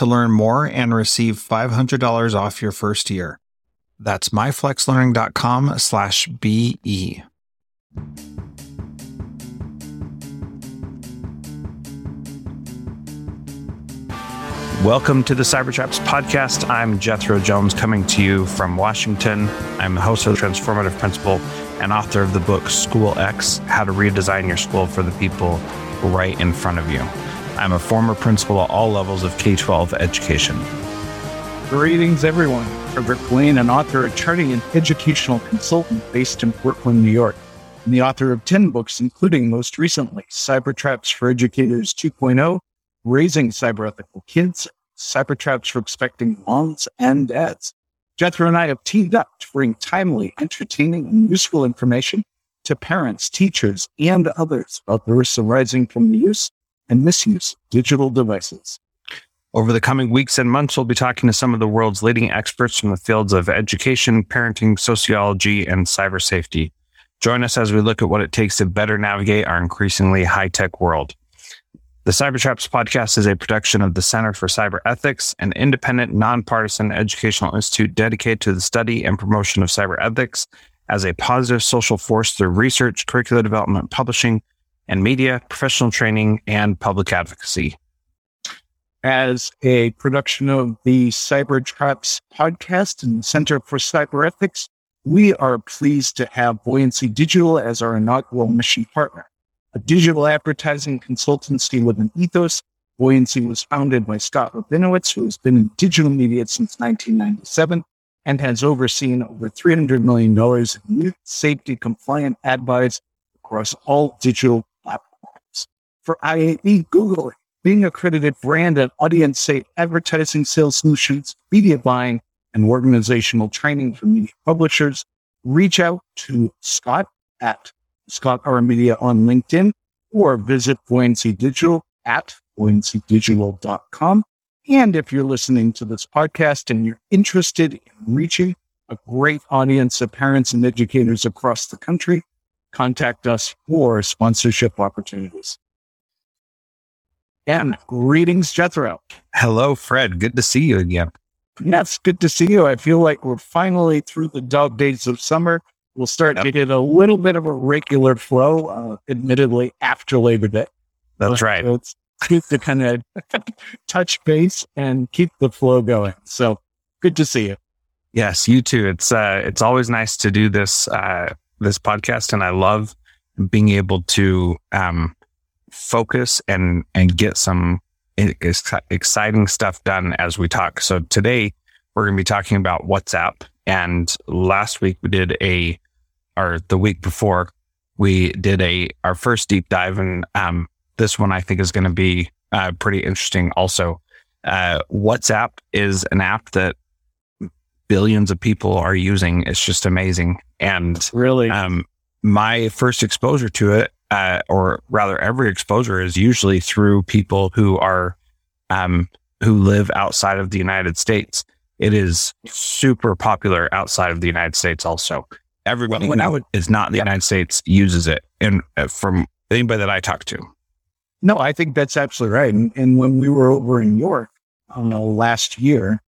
to learn more and receive $500 off your first year. That's myflexlearning.com slash BE. Welcome to the Cybertraps podcast. I'm Jethro Jones coming to you from Washington. I'm the host of the Transformative Principal and author of the book School X How to Redesign Your School for the People Right in Front of You. I'm a former principal at all levels of K 12 education. Greetings, everyone. Frederick Lane, an author, attorney, and educational consultant based in Brooklyn, New York, and the author of 10 books, including most recently Cyber Traps for Educators 2.0, Raising Cyber Ethical Kids, Cyber Traps for Expecting Moms and Dads. Jethro and I have teamed up to bring timely, entertaining, and useful information to parents, teachers, and others about the risks arising from the use and misuse digital devices. Over the coming weeks and months, we'll be talking to some of the world's leading experts from the fields of education, parenting, sociology, and cyber safety. Join us as we look at what it takes to better navigate our increasingly high tech world. The Cybertraps podcast is a production of the Center for Cyber Ethics, an independent, nonpartisan educational institute dedicated to the study and promotion of cyber ethics as a positive social force through research, curricular development, publishing, and media, professional training, and public advocacy. As a production of the Cybertraps podcast and Center for Cyber Ethics, we are pleased to have Buoyancy Digital as our inaugural mission partner. A digital advertising consultancy with an ethos, Buoyancy was founded by Scott Rabinowitz, who has been in digital media since 1997 and has overseen over $300 million in youth safety compliant ad buys across all digital for IAB, Google, Bing accredited brand and audience safe advertising sales solutions, media buying, and organizational training for media publishers. Reach out to Scott at Scott R Media on LinkedIn or visit Buoyancy Digital at buoyancydigital.com. And if you're listening to this podcast and you're interested in reaching a great audience of parents and educators across the country, contact us for sponsorship opportunities. And greetings, Jethro. Hello, Fred. Good to see you again. Yes, good to see you. I feel like we're finally through the dog days of summer. We'll start yep. getting a little bit of a regular flow, uh, admittedly, after Labor Day. That's right. So it's good to kind of touch base and keep the flow going. So good to see you. Yes, you too. It's uh, it's always nice to do this uh, this podcast, and I love being able to um, focus and and get some exciting stuff done as we talk. So today we're going to be talking about WhatsApp. And last week we did a, or the week before we did a our first deep dive, and um, this one I think is going to be uh, pretty interesting. Also, uh, WhatsApp is an app that billions of people are using. It's just amazing, and really, um, my first exposure to it uh, or rather every exposure is usually through people who are um, who live outside of the United States. It is super popular outside of the United States also. everybody when I would, is not in the yeah. United States uses it. And uh, from anybody that I talk to. No, I think that's absolutely right. And, and when we were over in York uh, last year,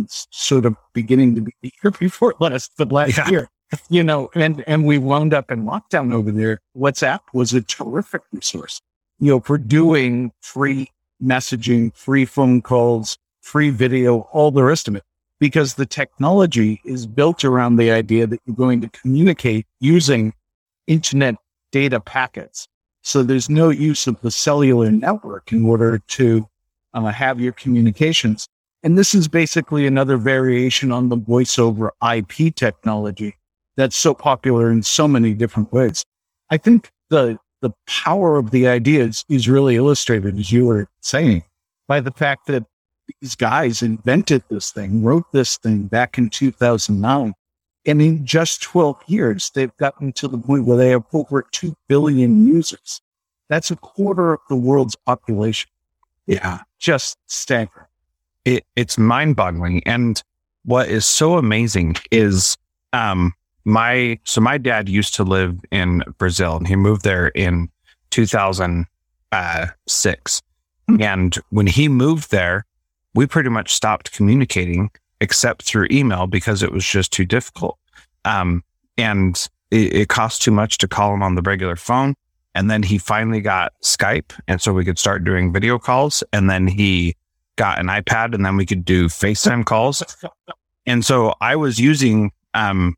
it's sort of beginning to be the year before last, but last yeah. year, you know, and, and we wound up in lockdown over there. WhatsApp was a terrific resource, you know, for doing free messaging, free phone calls, free video, all the rest of it, because the technology is built around the idea that you're going to communicate using internet data packets. So there's no use of the cellular network in order to uh, have your communications. And this is basically another variation on the voice over IP technology that's so popular in so many different ways. I think the the power of the ideas is really illustrated, as you were saying, by the fact that these guys invented this thing, wrote this thing back in 2009. And in just 12 years, they've gotten to the point where they have over 2 billion users. That's a quarter of the world's population. Yeah. Just staggering. It, it's mind boggling. And what is so amazing is, um, my, so my dad used to live in Brazil and he moved there in 2006. Mm-hmm. And when he moved there, we pretty much stopped communicating except through email because it was just too difficult. Um, and it, it cost too much to call him on the regular phone. And then he finally got Skype. And so we could start doing video calls. And then he got an iPad and then we could do FaceTime calls. and so I was using, um,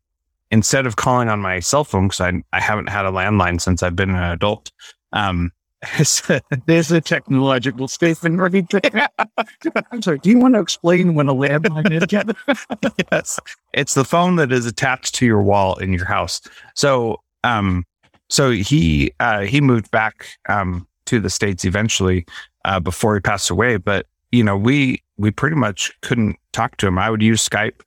instead of calling on my cell phone, because I, I haven't had a landline since I've been an adult, um, there's a technological statement right there. I'm sorry. Do you want to explain when a landline is? yes, it's the phone that is attached to your wall in your house. So, um, so he uh, he moved back um, to the states eventually uh, before he passed away. But you know, we we pretty much couldn't talk to him. I would use Skype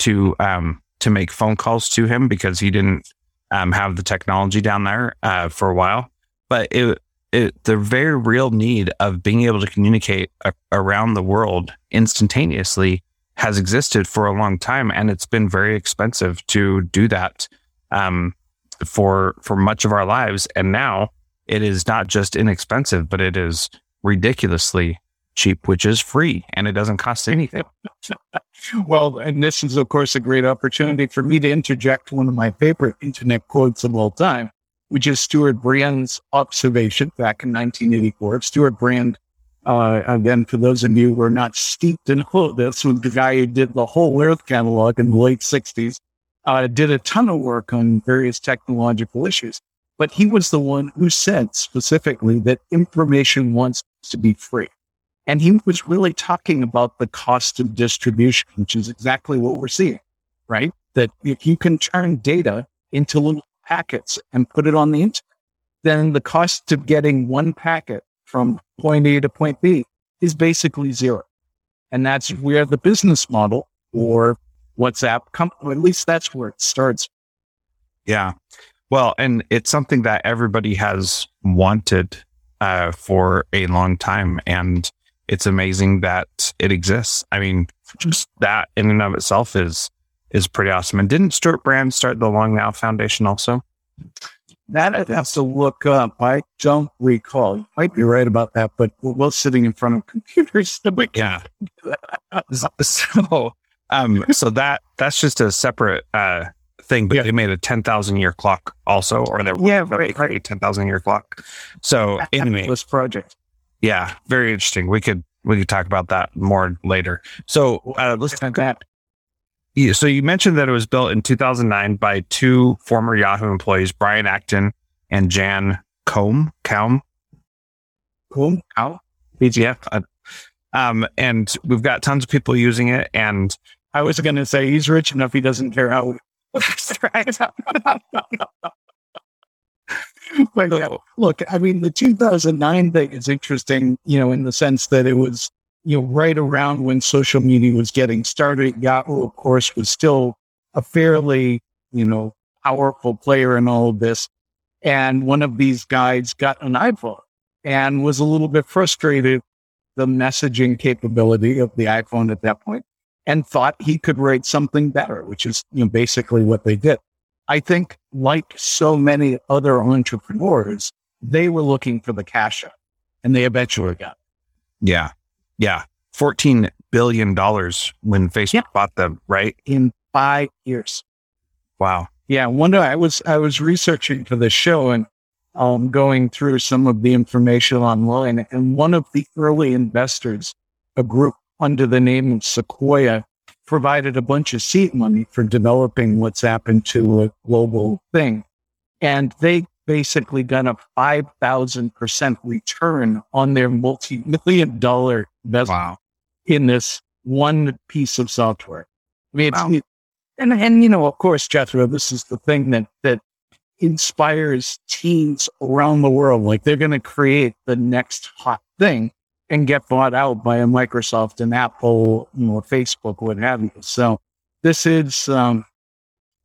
to um, to make phone calls to him because he didn't um, have the technology down there uh, for a while. But it it, the very real need of being able to communicate a, around the world instantaneously has existed for a long time, and it's been very expensive to do that um, for for much of our lives. And now it is not just inexpensive, but it is ridiculously cheap, which is free, and it doesn't cost anything. well, and this is of course a great opportunity for me to interject one of my favorite internet quotes of all time which is Stewart Brand's observation back in 1984. Stewart Brand, uh, again, for those of you who are not steeped in all this, was the guy who did the whole Earth catalog in the late 60s, uh, did a ton of work on various technological issues. But he was the one who said specifically that information wants to be free. And he was really talking about the cost of distribution, which is exactly what we're seeing, right? That if you can turn data into little packets and put it on the internet, then the cost of getting one packet from point A to point B is basically zero. And that's where the business model or WhatsApp comes, at least that's where it starts. Yeah. Well, and it's something that everybody has wanted uh, for a long time. And it's amazing that it exists. I mean, just that in and of itself is is pretty awesome. And didn't Stewart Brand start the Long Now Foundation also? That I'd have to look up. I don't recall. You might be right about that, but we're sitting in front of computers. yeah. so, um, so that that's just a separate uh, thing, but yeah. they made a ten thousand year clock also, or they yeah, right, right. ten thousand year clock. So anyway, this project. Yeah, very interesting. We could we could talk about that more later. So uh, let's talk that so you mentioned that it was built in 2009 by two former Yahoo employees, Brian Acton and Jan Koum. Koum. Koum. Koum. BGF. Uh, um, and we've got tons of people using it. And I was going to say he's rich enough he doesn't care how. but yeah, uh, oh. look, I mean, the 2009 thing is interesting, you know, in the sense that it was you know, right around when social media was getting started, Yahoo, of course, was still a fairly, you know, powerful player in all of this. And one of these guys got an iPhone and was a little bit frustrated the messaging capability of the iPhone at that point and thought he could write something better, which is, you know, basically what they did. I think, like so many other entrepreneurs, they were looking for the cash out and they eventually got it. Yeah. Yeah. $14 billion when Facebook yeah. bought them, right? In five years. Wow. Yeah. One day I was, I was researching for the show and um, going through some of the information online and one of the early investors, a group under the name of Sequoia provided a bunch of seed money for developing what's happened to a global thing. And they basically got a 5,000% return on their multi million dollar investment wow. in this one piece of software. I mean, wow. it, and, and, you know, of course, Jethro, this is the thing that, that inspires teens around the world. Like they're going to create the next hot thing and get bought out by a Microsoft and Apple, you know, Facebook, what have you. So this is, um,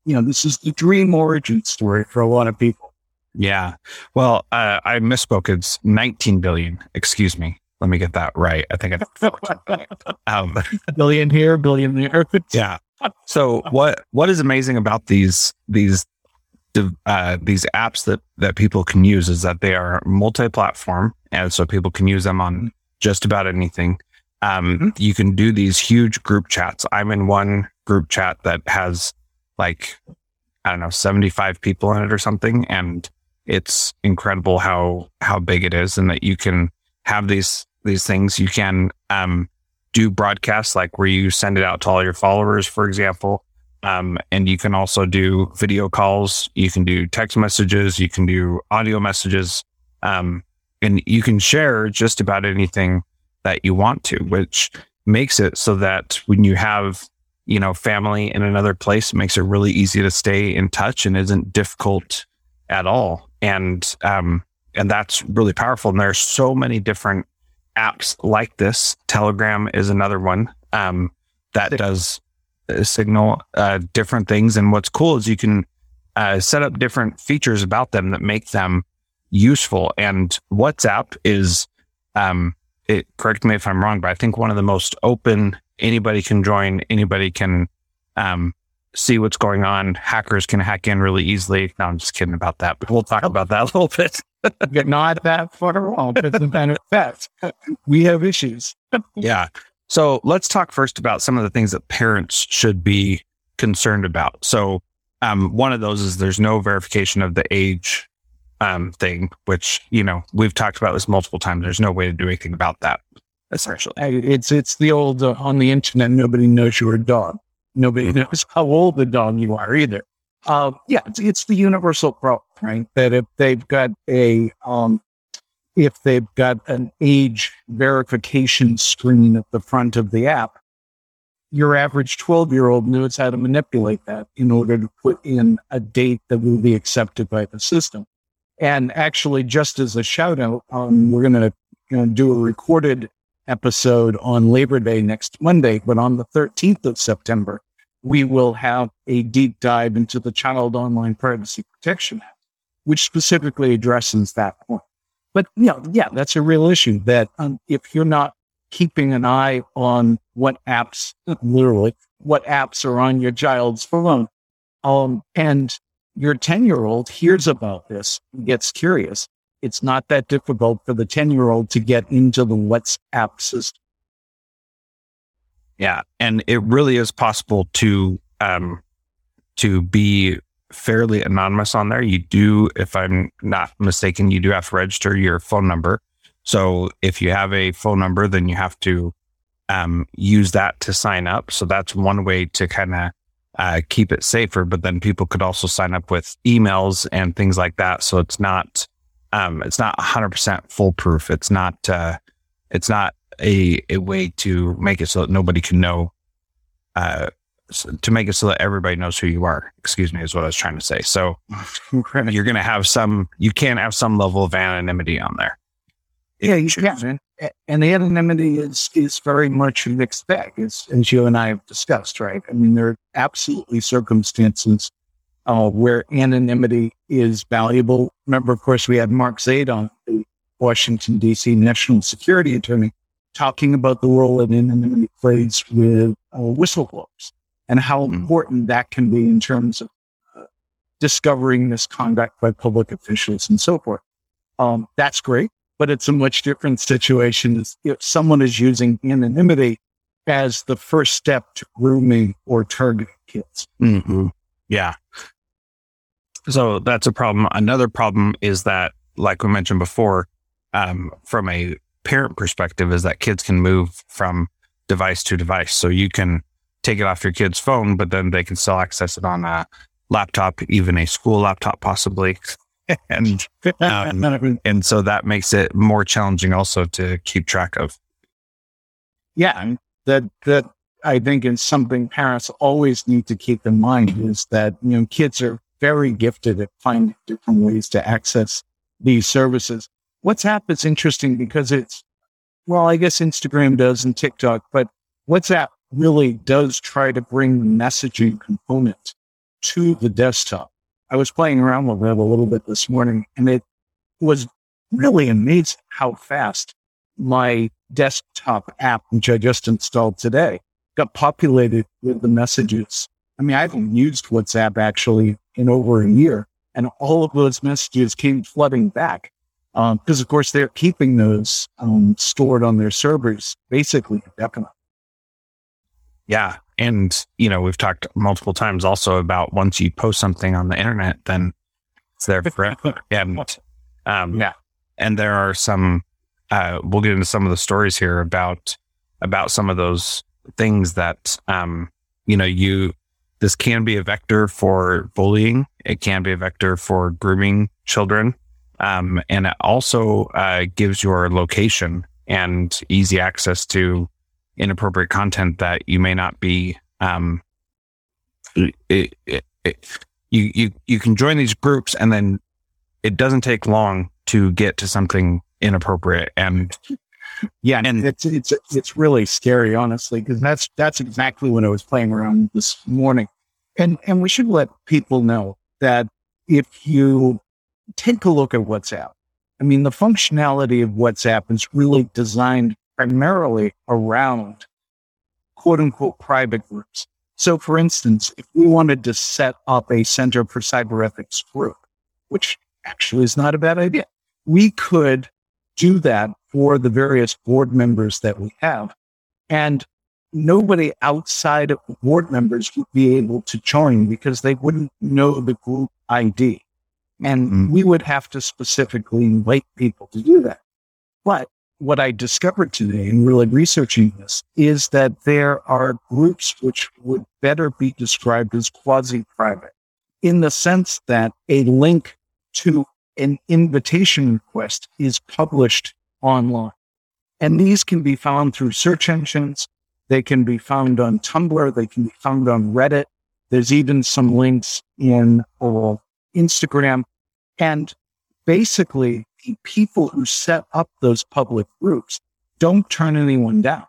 you know, this is the dream origin story for a lot of people. Yeah. Well, uh, I misspoke. It's 19 billion. Excuse me. Let me get that right. I think I um, billion here, billion there. yeah. So what what is amazing about these these uh, these apps that that people can use is that they are multi-platform, and so people can use them on just about anything. Um, mm-hmm. You can do these huge group chats. I'm in one group chat that has like, I don't know, 75 people in it or something. And it's incredible how, how big it is and that you can have these, these things. You can, um, do broadcasts like where you send it out to all your followers, for example. Um, and you can also do video calls. You can do text messages. You can do audio messages. Um, and you can share just about anything that you want to, which makes it so that when you have, you know, family in another place, it makes it really easy to stay in touch and isn't difficult at all. And, um, and that's really powerful. And there's so many different apps like this. Telegram is another one, um, that does uh, Signal, uh, different things. And what's cool is you can, uh, set up different features about them that make them useful. And WhatsApp is, um, it, correct me if I'm wrong, but I think one of the most open, anybody can join, anybody can, um, see what's going on. Hackers can hack in really easily. No, I'm just kidding about that, but we'll talk about that a little bit. Not that far off. It's a matter of fact. We have issues. yeah. So let's talk first about some of the things that parents should be concerned about. So, um, one of those is there's no verification of the age um, thing, which, you know, we've talked about this multiple times. There's no way to do anything about that, essentially. It's, it's the old uh, on the internet, nobody knows you're a dog. Nobody mm-hmm. knows how old the dog you are either. Uh, yeah, it's, it's the universal problem, right? That if they've got a, um, if they've got an age verification screen at the front of the app, your average 12 year old knows how to manipulate that in order to put in a date that will be accepted by the system. And actually, just as a shout out, um, we're going to do a recorded episode on Labor Day next Monday, but on the 13th of September, we will have a deep dive into the Child Online Privacy Protection Act, which specifically addresses that point. But you know, yeah, that's a real issue that um, if you're not keeping an eye on what apps, literally, what apps are on your child's phone, um, and your 10 year old hears about this, gets curious. It's not that difficult for the 10 year old to get into the WhatsApp system. Yeah. And it really is possible to, um, to be fairly anonymous on there. You do, if I'm not mistaken, you do have to register your phone number. So if you have a phone number, then you have to um, use that to sign up. So that's one way to kind of uh, keep it safer. But then people could also sign up with emails and things like that. So it's not, um, it's not 100% foolproof. It's not, uh, it's not a, a way to make it so that nobody can know, uh, to make it so that everybody knows who you are. Excuse me, is what I was trying to say. So you're going to have some, you can have some level of anonymity on there. Yeah, you should can. And the anonymity is is very much a mixed bag, as, as you and I have discussed, right? I mean, there are absolutely circumstances uh, where anonymity is valuable. Remember, of course, we had Mark Zaid on, the Washington, D.C. national security attorney, talking about the role that anonymity plays with uh, whistleblowers and how mm important that can be in terms of uh, discovering misconduct by public officials and so forth. Um, that's great, but it's a much different situation if someone is using anonymity as the first step to grooming or targeting kids. Mm-hmm. Yeah. So that's a problem. Another problem is that, like we mentioned before, um, from a parent perspective, is that kids can move from device to device. So you can take it off your kid's phone, but then they can still access it on a laptop, even a school laptop, possibly. and um, and so that makes it more challenging also to keep track of. Yeah, that that I think is something parents always need to keep in mind is that you know kids are very gifted at finding different ways to access these services. WhatsApp is interesting because it's well, I guess Instagram does and TikTok, but WhatsApp really does try to bring the messaging component to the desktop. I was playing around with it a little bit this morning and it was really amazing how fast my desktop app, which I just installed today, got populated with the messages. I mean, I haven't used WhatsApp actually in over a year, and all of those messages came flooding back because, um, of course, they're keeping those um, stored on their servers basically indefinitely. Yeah. And, you know, we've talked multiple times also about once you post something on the internet, then it's there forever. and, um, yeah. And there are some uh, we'll get into some of the stories here about about some of those things that um, you know you this can be a vector for bullying. It can be a vector for grooming children, um, and it also uh, gives your location and easy access to inappropriate content that you may not be. Um, it, it, it, you you you can join these groups, and then it doesn't take long to get to something inappropriate and yeah and it's it's it's really scary honestly because that's that's exactly when i was playing around this morning and and we should let people know that if you take a look at whatsapp i mean the functionality of whatsapp is really designed primarily around quote unquote private groups so for instance if we wanted to set up a center for cyber ethics group which actually is not a bad idea we could do that for the various board members that we have. And nobody outside of board members would be able to join because they wouldn't know the group ID. And mm. we would have to specifically invite people to do that. But what I discovered today in really researching this is that there are groups which would better be described as quasi private in the sense that a link to an invitation request is published online. And these can be found through search engines. They can be found on Tumblr. They can be found on Reddit. There's even some links in Instagram. And basically, the people who set up those public groups don't turn anyone down.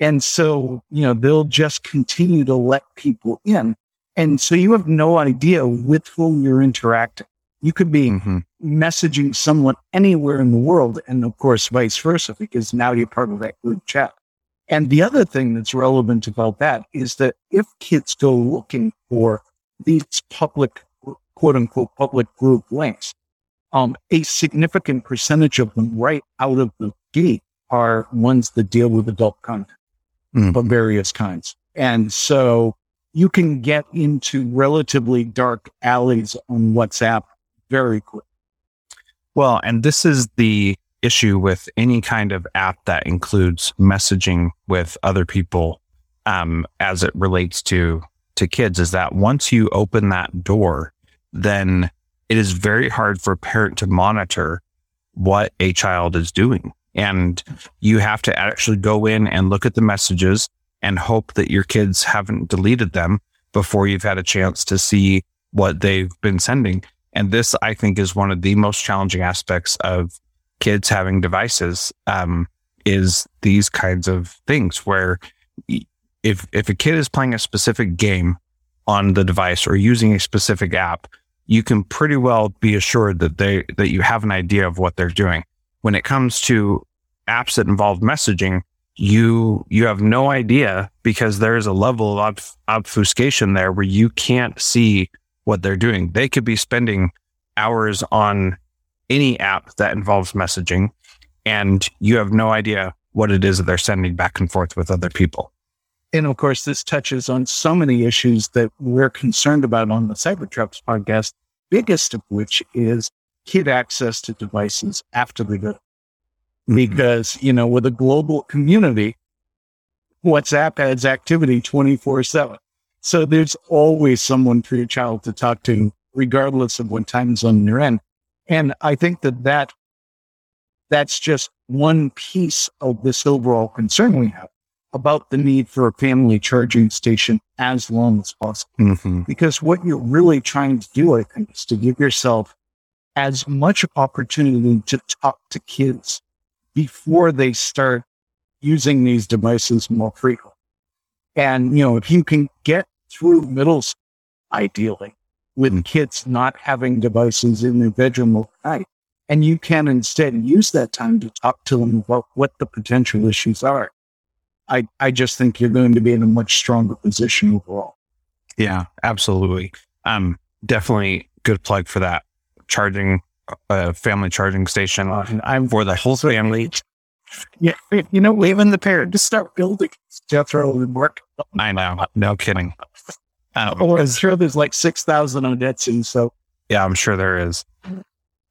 And so, you know, they'll just continue to let people in. And so you have no idea with whom you're interacting. You could be mm-hmm. messaging someone anywhere in the world. And of course, vice versa, because now you're part of that group chat. And the other thing that's relevant about that is that if kids go looking for these public, quote unquote, public group links, um, a significant percentage of them right out of the gate are ones that deal with adult content mm. of various kinds. And so you can get into relatively dark alleys on WhatsApp very quick. Well, and this is the issue with any kind of app that includes messaging with other people um, as it relates to to kids is that once you open that door, then it is very hard for a parent to monitor what a child is doing. And you have to actually go in and look at the messages and hope that your kids haven't deleted them before you've had a chance to see what they've been sending. And this, I think, is one of the most challenging aspects of kids having devices. Um, is these kinds of things where if if a kid is playing a specific game on the device or using a specific app, you can pretty well be assured that they that you have an idea of what they're doing. When it comes to apps that involve messaging, you you have no idea because there is a level of obfuscation there where you can't see what they're doing. They could be spending hours on any app that involves messaging, and you have no idea what it is that they're sending back and forth with other people. And of course, this touches on so many issues that we're concerned about on the Cybertraps podcast, biggest of which is kid access to devices after the go. Mm-hmm. Because, you know, with a global community, WhatsApp adds activity 24 7. So there's always someone for your child to talk to, regardless of what time zone you're in. And I think that, that that's just one piece of this overall concern we have about the need for a family charging station as long as possible. Mm-hmm. Because what you're really trying to do, I think, is to give yourself as much opportunity to talk to kids before they start using these devices more frequently. And, you know, if you can get through middle school, ideally, with mm. kids not having devices in their bedroom at night, and you can instead use that time to talk to them about what the potential issues are. I, I just think you're going to be in a much stronger position overall. Yeah, absolutely. Um, definitely good plug for that charging a uh, family charging station I'm for the whole family. Yeah, you know, leaving the parent to start building Jethro would work. I know, no kidding. Um, or I'm sure there's like six thousand on Etsy. So yeah, I'm sure there is.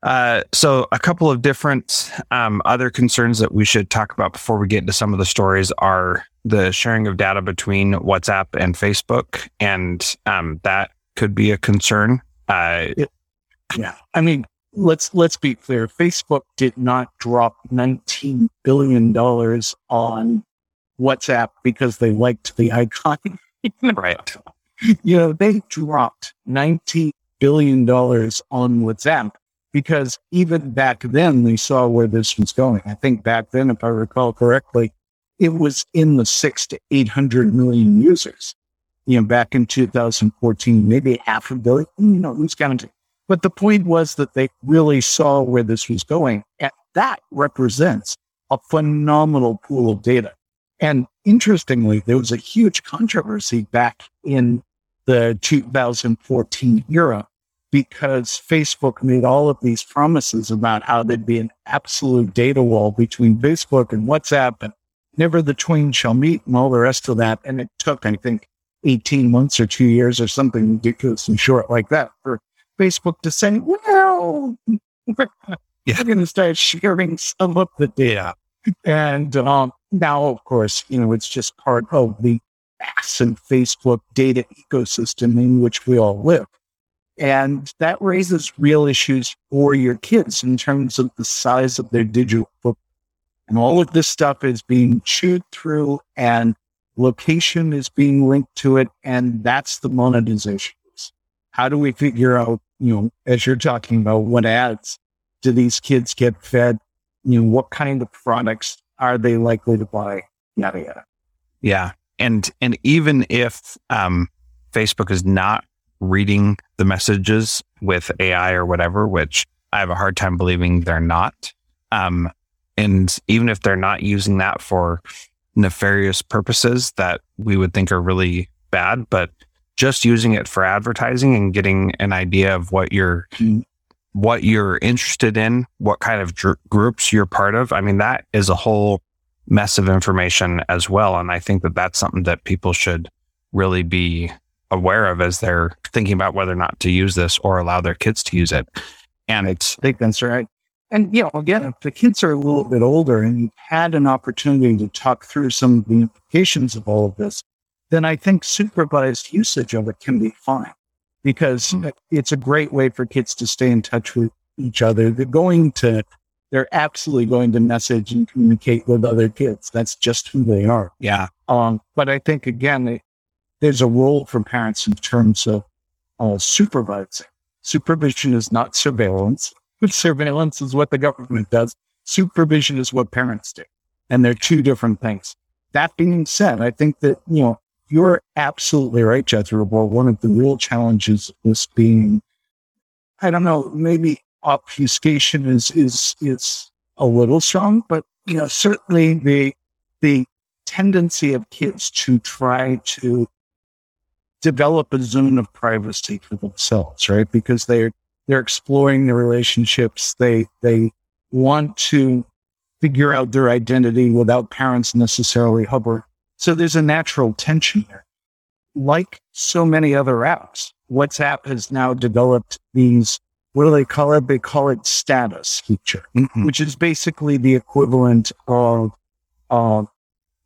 Uh, so a couple of different um, other concerns that we should talk about before we get into some of the stories are the sharing of data between WhatsApp and Facebook, and um, that could be a concern. Uh, it, yeah, I mean, let's let's be clear. Facebook did not drop 19 billion dollars on WhatsApp because they liked the icon. right. You know, they dropped 19 billion dollars on WhatsApp because even back then they saw where this was going. I think back then, if I recall correctly, it was in the six to 800 million users. You know, back in 2014, maybe half a billion, you know, who's counting? But the point was that they really saw where this was going. And that represents a phenomenal pool of data. And interestingly, there was a huge controversy back in the 2014 era because Facebook made all of these promises about how there'd be an absolute data wall between Facebook and WhatsApp and never the twain shall meet and all the rest of that. And it took, I think, 18 months or two years or something ridiculous and short like that for Facebook to say, well, we're yeah. going to start sharing some of the data. And um, now, of course, you know, it's just part of the massive Facebook data ecosystem in which we all live. And that raises real issues for your kids in terms of the size of their digital footprint. And all of this stuff is being chewed through and location is being linked to it. And that's the monetization. How do we figure out you know, as you're talking about what ads do these kids get fed? You know, what kind of products are they likely to buy? Yada yada. Yeah. And and even if um, Facebook is not reading the messages with AI or whatever, which I have a hard time believing they're not. Um, and even if they're not using that for nefarious purposes that we would think are really bad, but just using it for advertising and getting an idea of what you're what you're interested in, what kind of dr- groups you're part of. I mean, that is a whole mess of information as well. And I think that that's something that people should really be aware of as they're thinking about whether or not to use this or allow their kids to use it. And it's, I think that's right. And, you know, again, if the kids are a little bit older and you've had an opportunity to talk through some of the implications of all of this, then I think supervised usage of it can be fine because mm. it's a great way for kids to stay in touch with each other. They're going to, they're absolutely going to message and communicate with other kids. That's just who they are. Yeah. Um, but I think again, there's a role for parents in terms of uh, supervising. Supervision is not surveillance. Surveillance is what the government does. Supervision is what parents do. And they're two different things. That being said, I think that, you know, you're absolutely right, Jethro. One of the real challenges is being, I don't know, maybe obfuscation is is is a little strong, but you know, certainly the the tendency of kids to try to develop a zone of privacy for themselves, right? Because they're they're exploring their relationships. They they want to figure out their identity without parents necessarily hovering. So there's a natural tension there. Like so many other apps, WhatsApp has now developed these, what do they call it? They call it status feature, mm-hmm. which is basically the equivalent of, uh,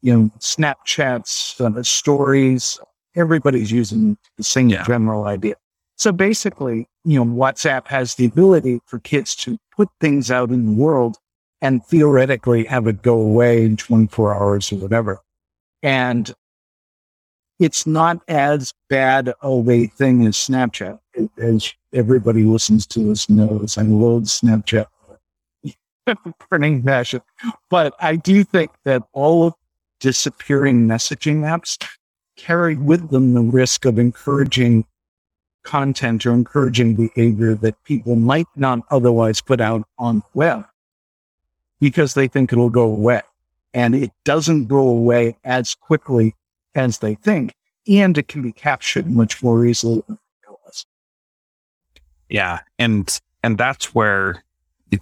you know, Snapchats, uh, stories. Everybody's using the same yeah. general idea. So basically, you know, WhatsApp has the ability for kids to put things out in the world and theoretically have it go away in 24 hours or whatever. And it's not as bad of a thing as Snapchat, as everybody listens to us knows. I load Snapchat printing fashion. But I do think that all of disappearing messaging apps carry with them the risk of encouraging content or encouraging behavior that people might not otherwise put out on web because they think it'll go away. And it doesn't go away as quickly as they think. And it can be captured much more easily Yeah. And, and that's where it,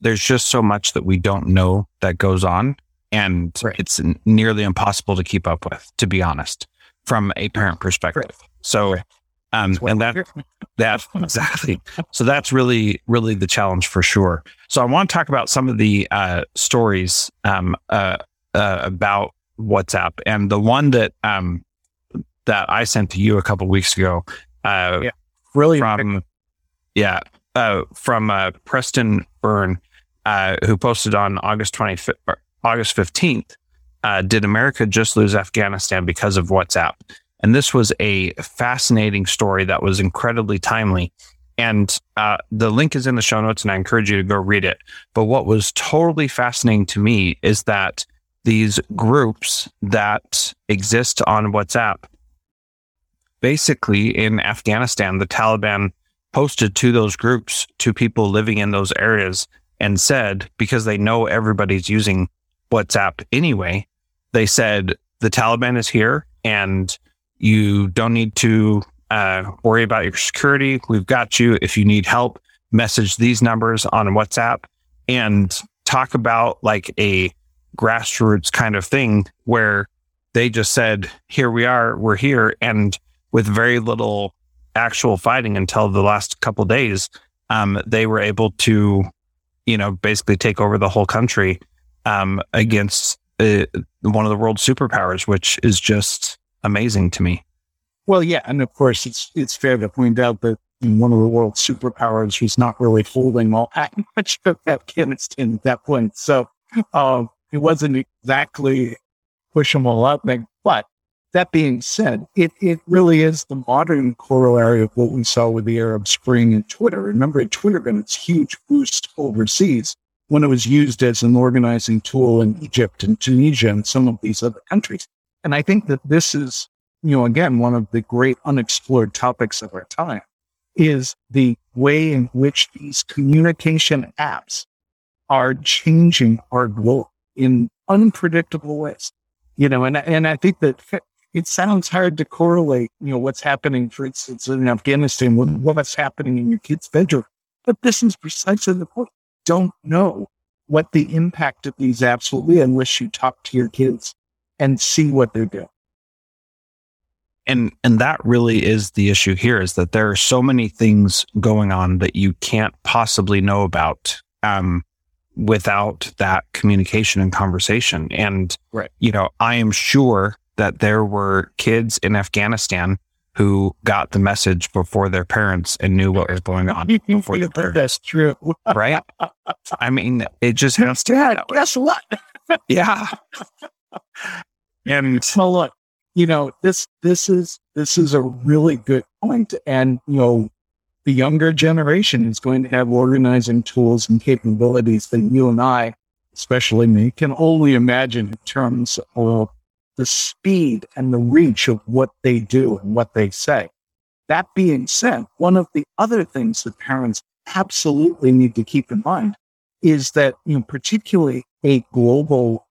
there's just so much that we don't know that goes on. And right. it's nearly impossible to keep up with, to be honest, from a parent perspective. Right. So, right. Um, and that, that exactly. So that's really, really the challenge for sure. So I want to talk about some of the uh, stories um, uh, uh, about WhatsApp, and the one that um, that I sent to you a couple weeks ago. Uh, yeah, really from yeah uh, from uh, Preston Byrne, uh, who posted on August twenty August fifteenth. did America just lose Afghanistan because of WhatsApp? And this was a fascinating story that was incredibly timely. And uh, the link is in the show notes, and I encourage you to go read it. But what was totally fascinating to me is that these groups that exist on WhatsApp, basically in Afghanistan, the Taliban posted to those groups to people living in those areas and said, because they know everybody's using WhatsApp anyway, they said, the Taliban is here and you don't need to uh, worry about your security. We've got you. If you need help, message these numbers on WhatsApp and talk about like a grassroots kind of thing where they just said, here we are, we're here. And with very little actual fighting until the last couple days, um, they were able to, you know, basically take over the whole country um, against uh, one of the world superpowers, which is just amazing to me. Well, yeah, and of course, it's it's fair to point out that one of the world's superpowers was not really holding all that much of Afghanistan at that point, so um, it wasn't exactly push them all out thing. But that being said, it it really is the modern corollary of what we saw with the Arab Spring and Twitter. Remember, Twitter got its huge boost overseas when it was used as an organizing tool in Egypt and Tunisia and some of these other countries. And I think that this is, you know, again, one of the great unexplored topics of our time is the way in which these communication apps are changing our globe in unpredictable ways. You know, and, and I think that it sounds hard to correlate, you know, what's happening, for instance, in Afghanistan with what's happening in your kid's bedroom. But this is precisely the point. Don't know what the impact of these apps will be unless you talk to your kids and see what they're doing. And and that really is the issue here is that there are so many things going on that you can't possibly know about um, without that communication and conversation. And right. you know, I am sure that there were kids in Afghanistan who got the message before their parents and knew what was going on before their parents. That's true. right? I mean, it just has to. Dad, guess what? yeah. And well, look, you know, this this is this is a really good point, and you know, the younger generation is going to have organizing tools and capabilities that you and I, especially me, can only imagine in terms of the speed and the reach of what they do and what they say. That being said, one of the other things that parents absolutely need to keep in mind is that, you know, particularly a global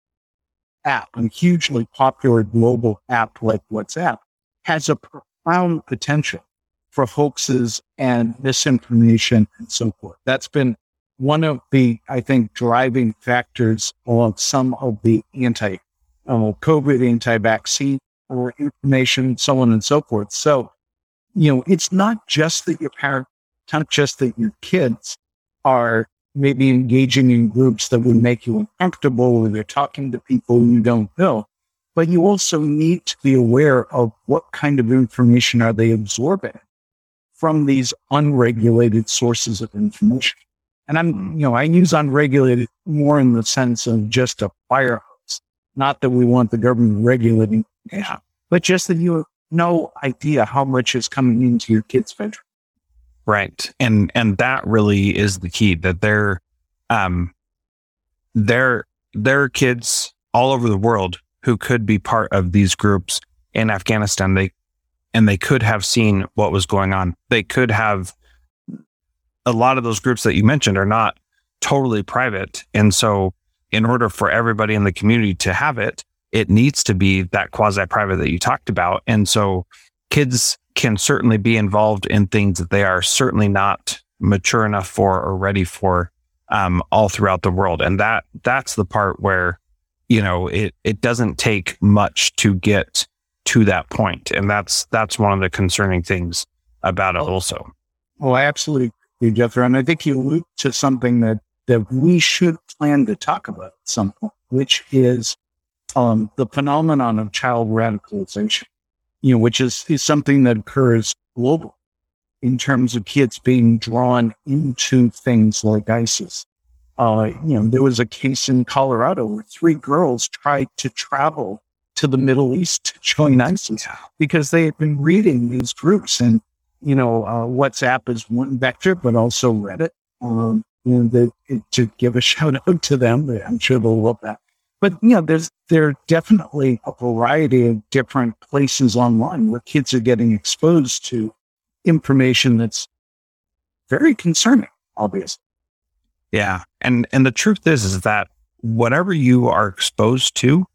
app, a hugely popular global app like WhatsApp, has a profound potential for hoaxes and misinformation and so forth. That's been one of the, I think, driving factors of some of the anti uh, COVID, anti vaccine or information, so on and so forth. So, you know, it's not just that your parents, not just that your kids are maybe engaging in groups that would make you uncomfortable or they're talking to people you don't know, but you also need to be aware of what kind of information are they absorbing from these unregulated sources of information. And I'm, you know, I use unregulated more in the sense of just a fire. Not that we want the government regulating, yeah, but just that you have no idea how much is coming into your kid's bedroom. Right. And and that really is the key that they're um they're there are kids all over the world who could be part of these groups in Afghanistan. They and they could have seen what was going on. They could have a lot of those groups that you mentioned are not totally private. And so in order for everybody in the community to have it, it needs to be that quasi private that you talked about. And so kids can certainly be involved in things that they are certainly not mature enough for or ready for um, all throughout the world. And that that's the part where, you know, it it doesn't take much to get to that point. And that's that's one of the concerning things about it also. Well, I absolutely agree, Jethro. And I think you allude to something that that we should plan to talk about at some point, which is um, the phenomenon of child radicalization you know, which is, is something that occurs globally in terms of kids being drawn into things like ISIS. Uh, you know, there was a case in Colorado where three girls tried to travel to the Middle East to join ISIS because they had been reading these groups and, you know, uh, WhatsApp is one vector, but also Reddit. Um, and the, it, to give a shout out to them, I'm sure they'll love that. But you know, there's there are definitely a variety of different places online where kids are getting exposed to information that's very concerning, obviously. Yeah. And and the truth is is that whatever you are exposed to,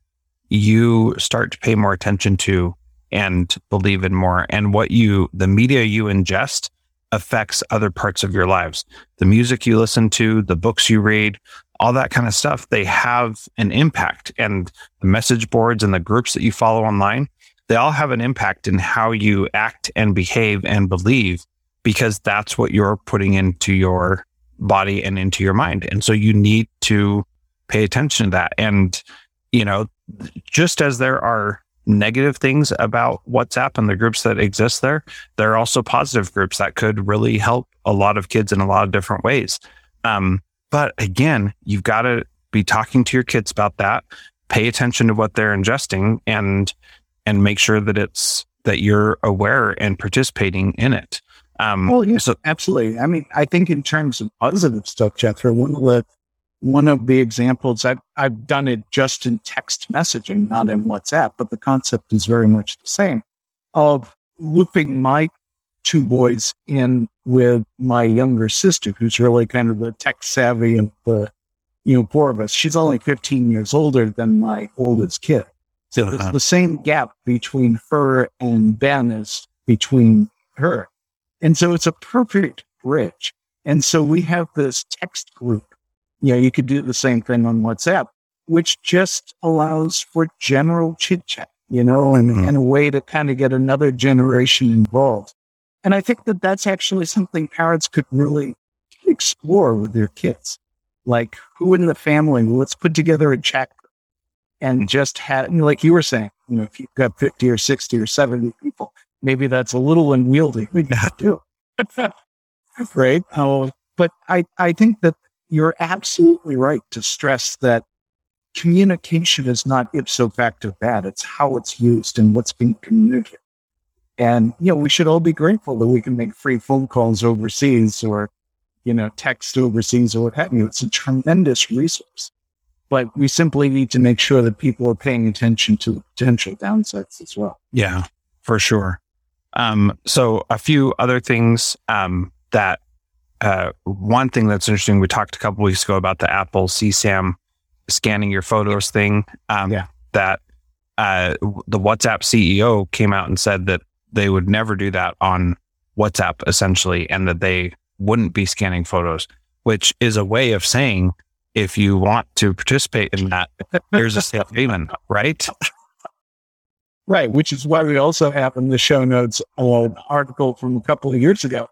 you start to pay more attention to and believe in more. And what you the media you ingest affects other parts of your lives. The music you listen to, the books you read, all that kind of stuff, they have an impact. And the message boards and the groups that you follow online, they all have an impact in how you act and behave and believe because that's what you're putting into your body and into your mind. And so you need to pay attention to that. And, you know, just as there are negative things about WhatsApp and the groups that exist there, there are also positive groups that could really help a lot of kids in a lot of different ways. Um, but again, you've got to be talking to your kids about that, pay attention to what they're ingesting and, and make sure that it's, that you're aware and participating in it. Um, well, yeah, so, absolutely. I mean, I think in terms of positive stuff, Jethro, one of the, one of the examples I've, I've done it just in text messaging, not in WhatsApp, but the concept is very much the same of looping my two boys in with my younger sister, who's really kind of the tech savvy of the, you know, four of us. She's only 15 years older than my oldest kid. So uh-huh. it's the same gap between her and Ben is between her. And so it's a perfect bridge. And so we have this text group. You know, you could do the same thing on WhatsApp, which just allows for general chit chat, you know, and, mm. and a way to kind of get another generation involved. And I think that that's actually something parents could really explore with their kids. Like who in the family, let's put together a chat and just have, like you were saying, you know, if you've got 50 or 60 or 70 people, maybe that's a little unwieldy. We got to do right. Oh, but I, I think that you're absolutely right to stress that communication is not ipso facto bad. It's how it's used and what's being communicated. And, you know, we should all be grateful that we can make free phone calls overseas or, you know, text overseas or what have you. It's a tremendous resource. But we simply need to make sure that people are paying attention to potential downsides as well. Yeah, for sure. Um, so a few other things um, that uh, one thing that's interesting, we talked a couple weeks ago about the Apple CSAM scanning your photos thing. Um, yeah. That uh, the WhatsApp CEO came out and said that they would never do that on WhatsApp essentially, and that they wouldn't be scanning photos, which is a way of saying if you want to participate in that, here's a safe haven, right? Right, which is why we also have in the show notes an article from a couple of years ago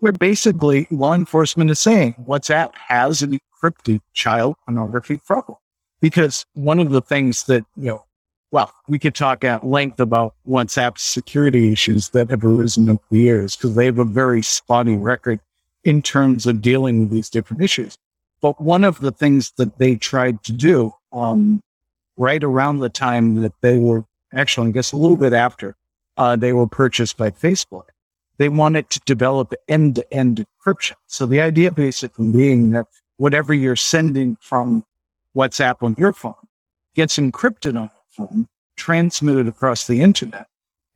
where basically law enforcement is saying WhatsApp has an encrypted child pornography problem. Because one of the things that, you know, well, we could talk at length about WhatsApp's security issues that have arisen over the years because they have a very spotty record in terms of dealing with these different issues. But one of the things that they tried to do um, right around the time that they were actually, I guess a little bit after uh, they were purchased by Facebook, they wanted to develop end to end encryption. So the idea basically being that whatever you're sending from WhatsApp on your phone gets encrypted on your phone, transmitted across the internet,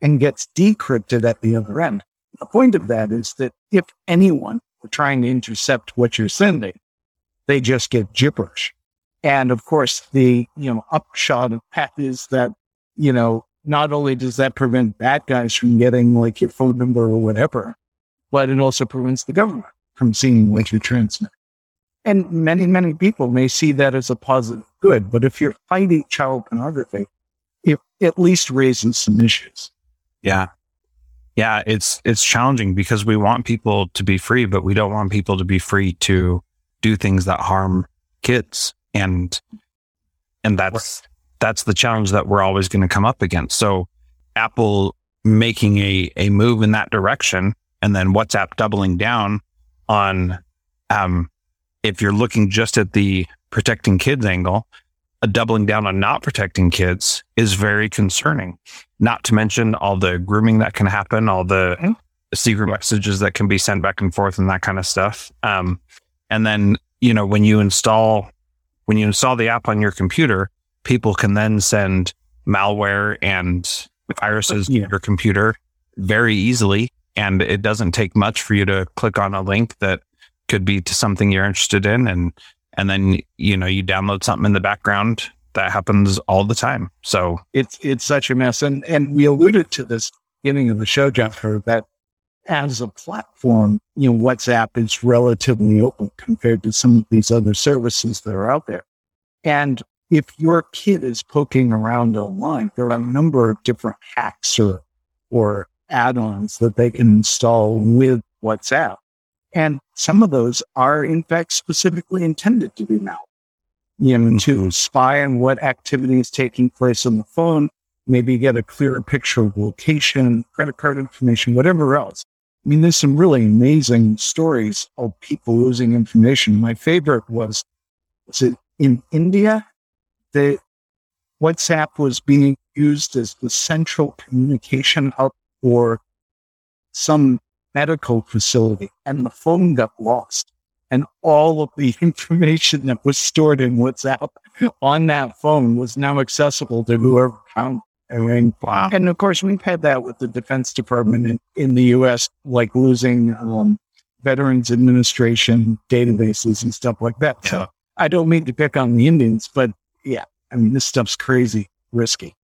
and gets decrypted at the other end. The point of that is that if anyone were trying to intercept what you're sending, they just get gibberish. And of course, the, you know, upshot of that is that, you know, not only does that prevent bad guys from getting like your phone number or whatever, but it also prevents the government from seeing what you transmit. And many, many people may see that as a positive good. But if you're fighting child pornography, it at least raises some issues. Yeah. Yeah. It's, it's challenging because we want people to be free, but we don't want people to be free to do things that harm kids. And, and that's, that's the challenge that we're always going to come up against. So Apple making a, a move in that direction and then WhatsApp doubling down on, um, if you're looking just at the protecting kids angle, a doubling down on not protecting kids is very concerning. Not to mention all the grooming that can happen, all the mm-hmm. secret messages that can be sent back and forth and that kind of stuff. Um, and then, you know, when you install, when you install the app on your computer, people can then send malware and viruses yeah. to your computer very easily. And it doesn't take much for you to click on a link that could be to something you're interested in. And, and then, you know, you download something in the background that happens all the time. So it's, it's such a mess. And, and we alluded to this beginning of the show, Jennifer, that as a platform, you know, WhatsApp is relatively open compared to some of these other services that are out there. And if your kid is poking around online, there are a number of different hacks or, or add-ons that they can install with WhatsApp. And some of those are in fact specifically intended to be malware. You know, to mm-hmm. spy on what activity is taking place on the phone, maybe get a clearer picture of location, credit card information, whatever else. I mean, there's some really amazing stories of people losing information. My favorite was, was it in India? The WhatsApp was being used as the central communication hub for some medical facility and the phone got lost. And all of the information that was stored in WhatsApp on that phone was now accessible to whoever found I mean, wow. And of course, we've had that with the Defense Department in, in the US, like losing um, Veterans Administration databases and stuff like that. Yeah. So I don't mean to pick on the Indians, but yeah, I mean, this stuff's crazy risky.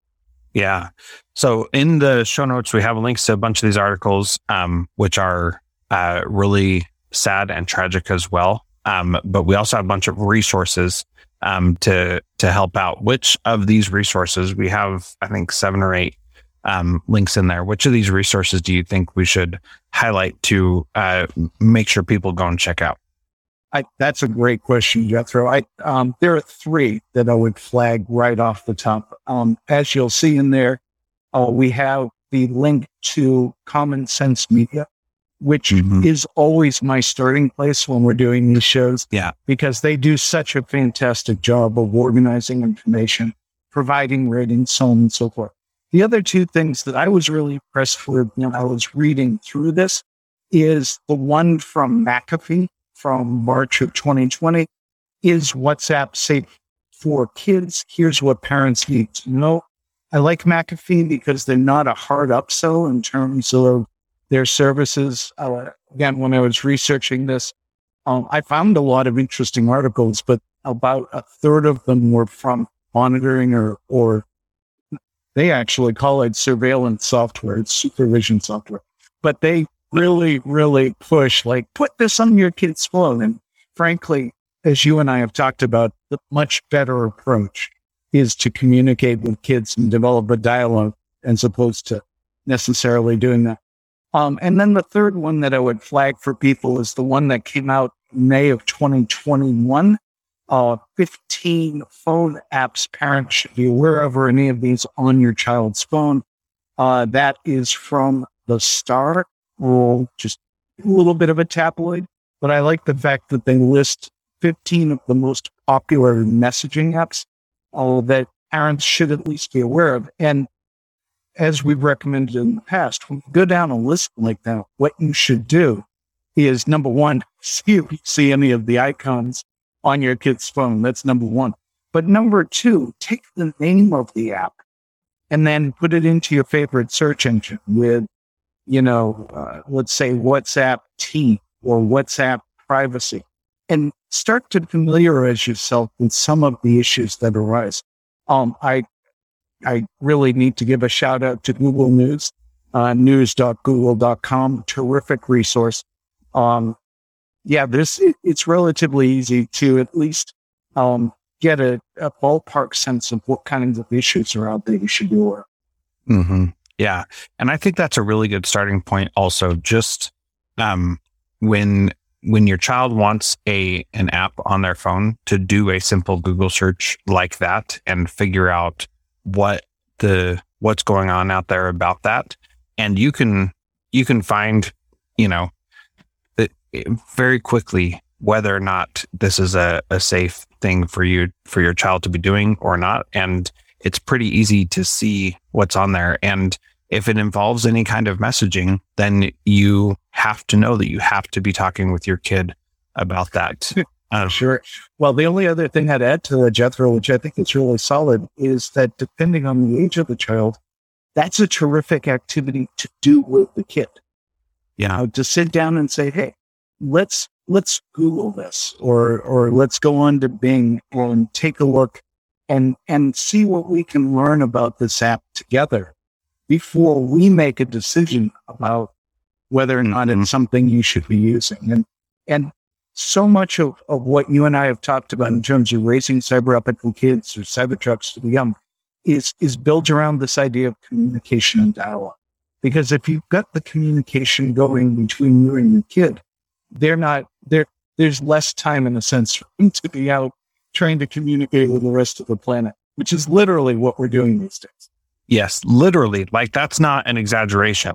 Yeah. So in the show notes, we have links to a bunch of these articles, um, which are uh, really sad and tragic as well. Um, but we also have a bunch of resources um, to to help out. Which of these resources we have? I think seven or eight um, links in there. Which of these resources do you think we should highlight to uh, make sure people go and check out? I, that's a great question, Jethro. I, um, there are three that I would flag right off the top. Um, as you'll see in there, uh, we have the link to Common Sense Media, which mm-hmm. is always my starting place when we're doing these shows. Yeah. Because they do such a fantastic job of organizing information, providing ratings, so on and so forth. The other two things that I was really impressed with when I was reading through this is the one from McAfee from March of 2020 is WhatsApp safe for kids. Here's what parents need to know. I like McAfee because they're not a hard upsell in terms of their services. Uh, again, when I was researching this, um, I found a lot of interesting articles, but about a third of them were from monitoring or, or they actually call it surveillance software, it's supervision software. But they really, really push like put this on your kid's phone. And frankly, as you and I have talked about, the much better approach is to communicate with kids and develop a dialogue as opposed to necessarily doing that. Um, and then the third one that I would flag for people is the one that came out May of 2021. Uh, 15 phone apps parents should be aware of or any of these on your child's phone. Uh, that is from the Star, or just a little bit of a tabloid, but I like the fact that they list 15 of the most popular messaging apps uh, that parents should at least be aware of. And as we've recommended in the past, when you go down a list like that, what you should do is number one, see if you see any of the icons on your kid's phone. That's number one. But number two, take the name of the app and then put it into your favorite search engine with, you know, uh, let's say WhatsApp T or WhatsApp privacy and start to familiarize yourself with some of the issues that arise. Um, I, I really need to give a shout out to Google News, uh, news.google.com, terrific resource. Um, yeah, this, it, it's relatively easy to at least, um, get a, a, ballpark sense of what kinds of issues are out there you should aware mm-hmm. Yeah. And I think that's a really good starting point also. Just, um, when when your child wants a an app on their phone to do a simple Google search like that and figure out what the what's going on out there about that, and you can you can find you know very quickly whether or not this is a, a safe thing for you for your child to be doing or not, and it's pretty easy to see what's on there and if it involves any kind of messaging, then you have to know that you have to be talking with your kid about that. Um, sure. Well, the only other thing I'd add to the Jethro, which I think is really solid, is that depending on the age of the child, that's a terrific activity to do with the kid. Yeah. You know, to sit down and say, Hey, let's, let's Google this or, or let's go on to Bing and take a look and, and see what we can learn about this app together before we make a decision about whether or not it's something you should be using. And, and so much of, of what you and I have talked about in terms of raising cyber ethical kids or Cybertraps to the young is, is built around this idea of communication and dialogue. Because if you've got the communication going between you and your kid, they're not, there, there's less time in a sense for them to be out trying to communicate with the rest of the planet, which is literally what we're doing these days. Yes, literally. Like that's not an exaggeration.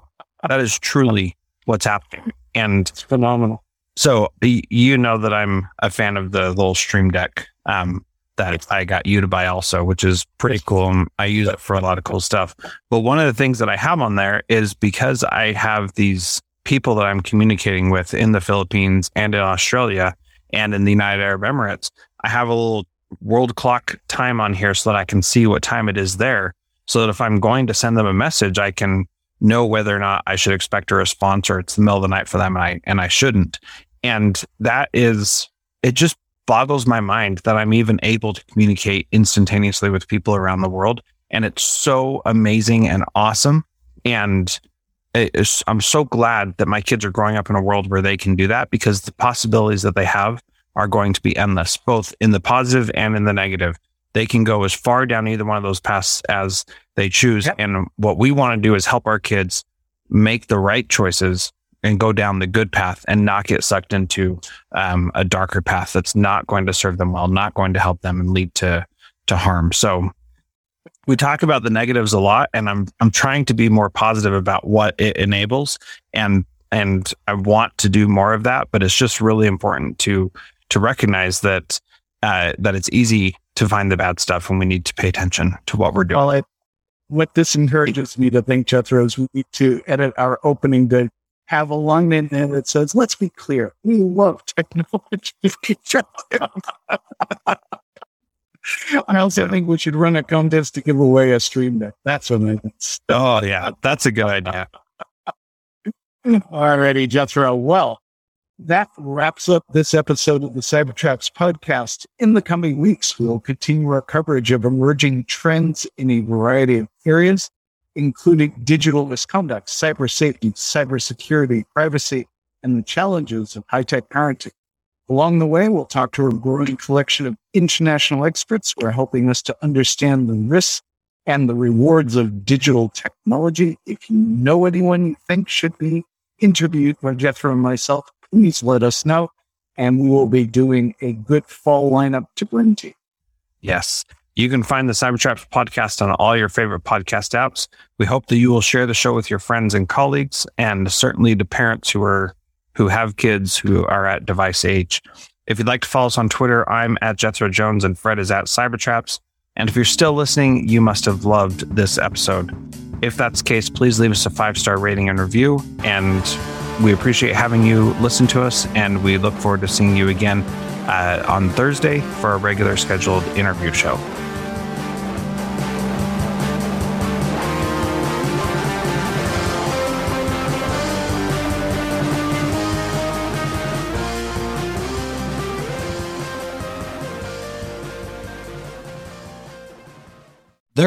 That is truly what's happening. And it's phenomenal. So you know that I'm a fan of the little Stream Deck um, that I got you to buy also, which is pretty cool. I use it for a lot of cool stuff. But one of the things that I have on there is because I have these people that I'm communicating with in the Philippines and in Australia and in the United Arab Emirates, I have a little world clock time on here so that I can see what time it is there so that if I'm going to send them a message, I can know whether or not I should expect a response or it's the middle of the night for them and I and I shouldn't. And that is it just boggles my mind that I'm even able to communicate instantaneously with people around the world. And it's so amazing and awesome. And I'm so glad that my kids are growing up in a world where they can do that because the possibilities that they have are going to be endless, both in the positive and in the negative they can go as far down either one of those paths as they choose. Yep. And what we want to do is help our kids make the right choices and go down the good path and not get sucked into um, a darker path that's not going to serve them well, not going to help them and lead to to harm. So we talk about the negatives a lot, and I'm I'm trying to be more positive about what it enables, and and I want to do more of that. But it's just really important to to recognize that uh, that it's easy to find the bad stuff when we need to pay attention to what we're doing. Well, it, what this encourages me to think, Jethro, is we need to edit our opening to have a line in there that says, let's be clear, we love technology. I also think we should run a contest to give away a stream deck. That's what I think. Oh, yeah. That's a good idea. Alrighty, Jethro. Well, that wraps up this episode of the Cybertraps podcast. In the coming weeks, we'll continue our coverage of emerging trends in a variety of areas, including digital misconduct, cyber safety, cybersecurity, privacy, and the challenges of high tech parenting. Along the way, we'll talk to a growing collection of international experts who are helping us to understand the risks and the rewards of digital technology. If you know anyone you think should be interviewed by Jethro and myself, please let us know. And we will be doing a good fall lineup to bring to you. Yes. You can find the Cybertraps podcast on all your favorite podcast apps. We hope that you will share the show with your friends and colleagues, and certainly the parents who are who have kids who are at device age. If you'd like to follow us on Twitter, I'm at Jethro Jones and Fred is at Cybertraps. And if you're still listening, you must have loved this episode. If that's the case, please leave us a five star rating and review. And we appreciate having you listen to us. And we look forward to seeing you again uh, on Thursday for a regular scheduled interview show.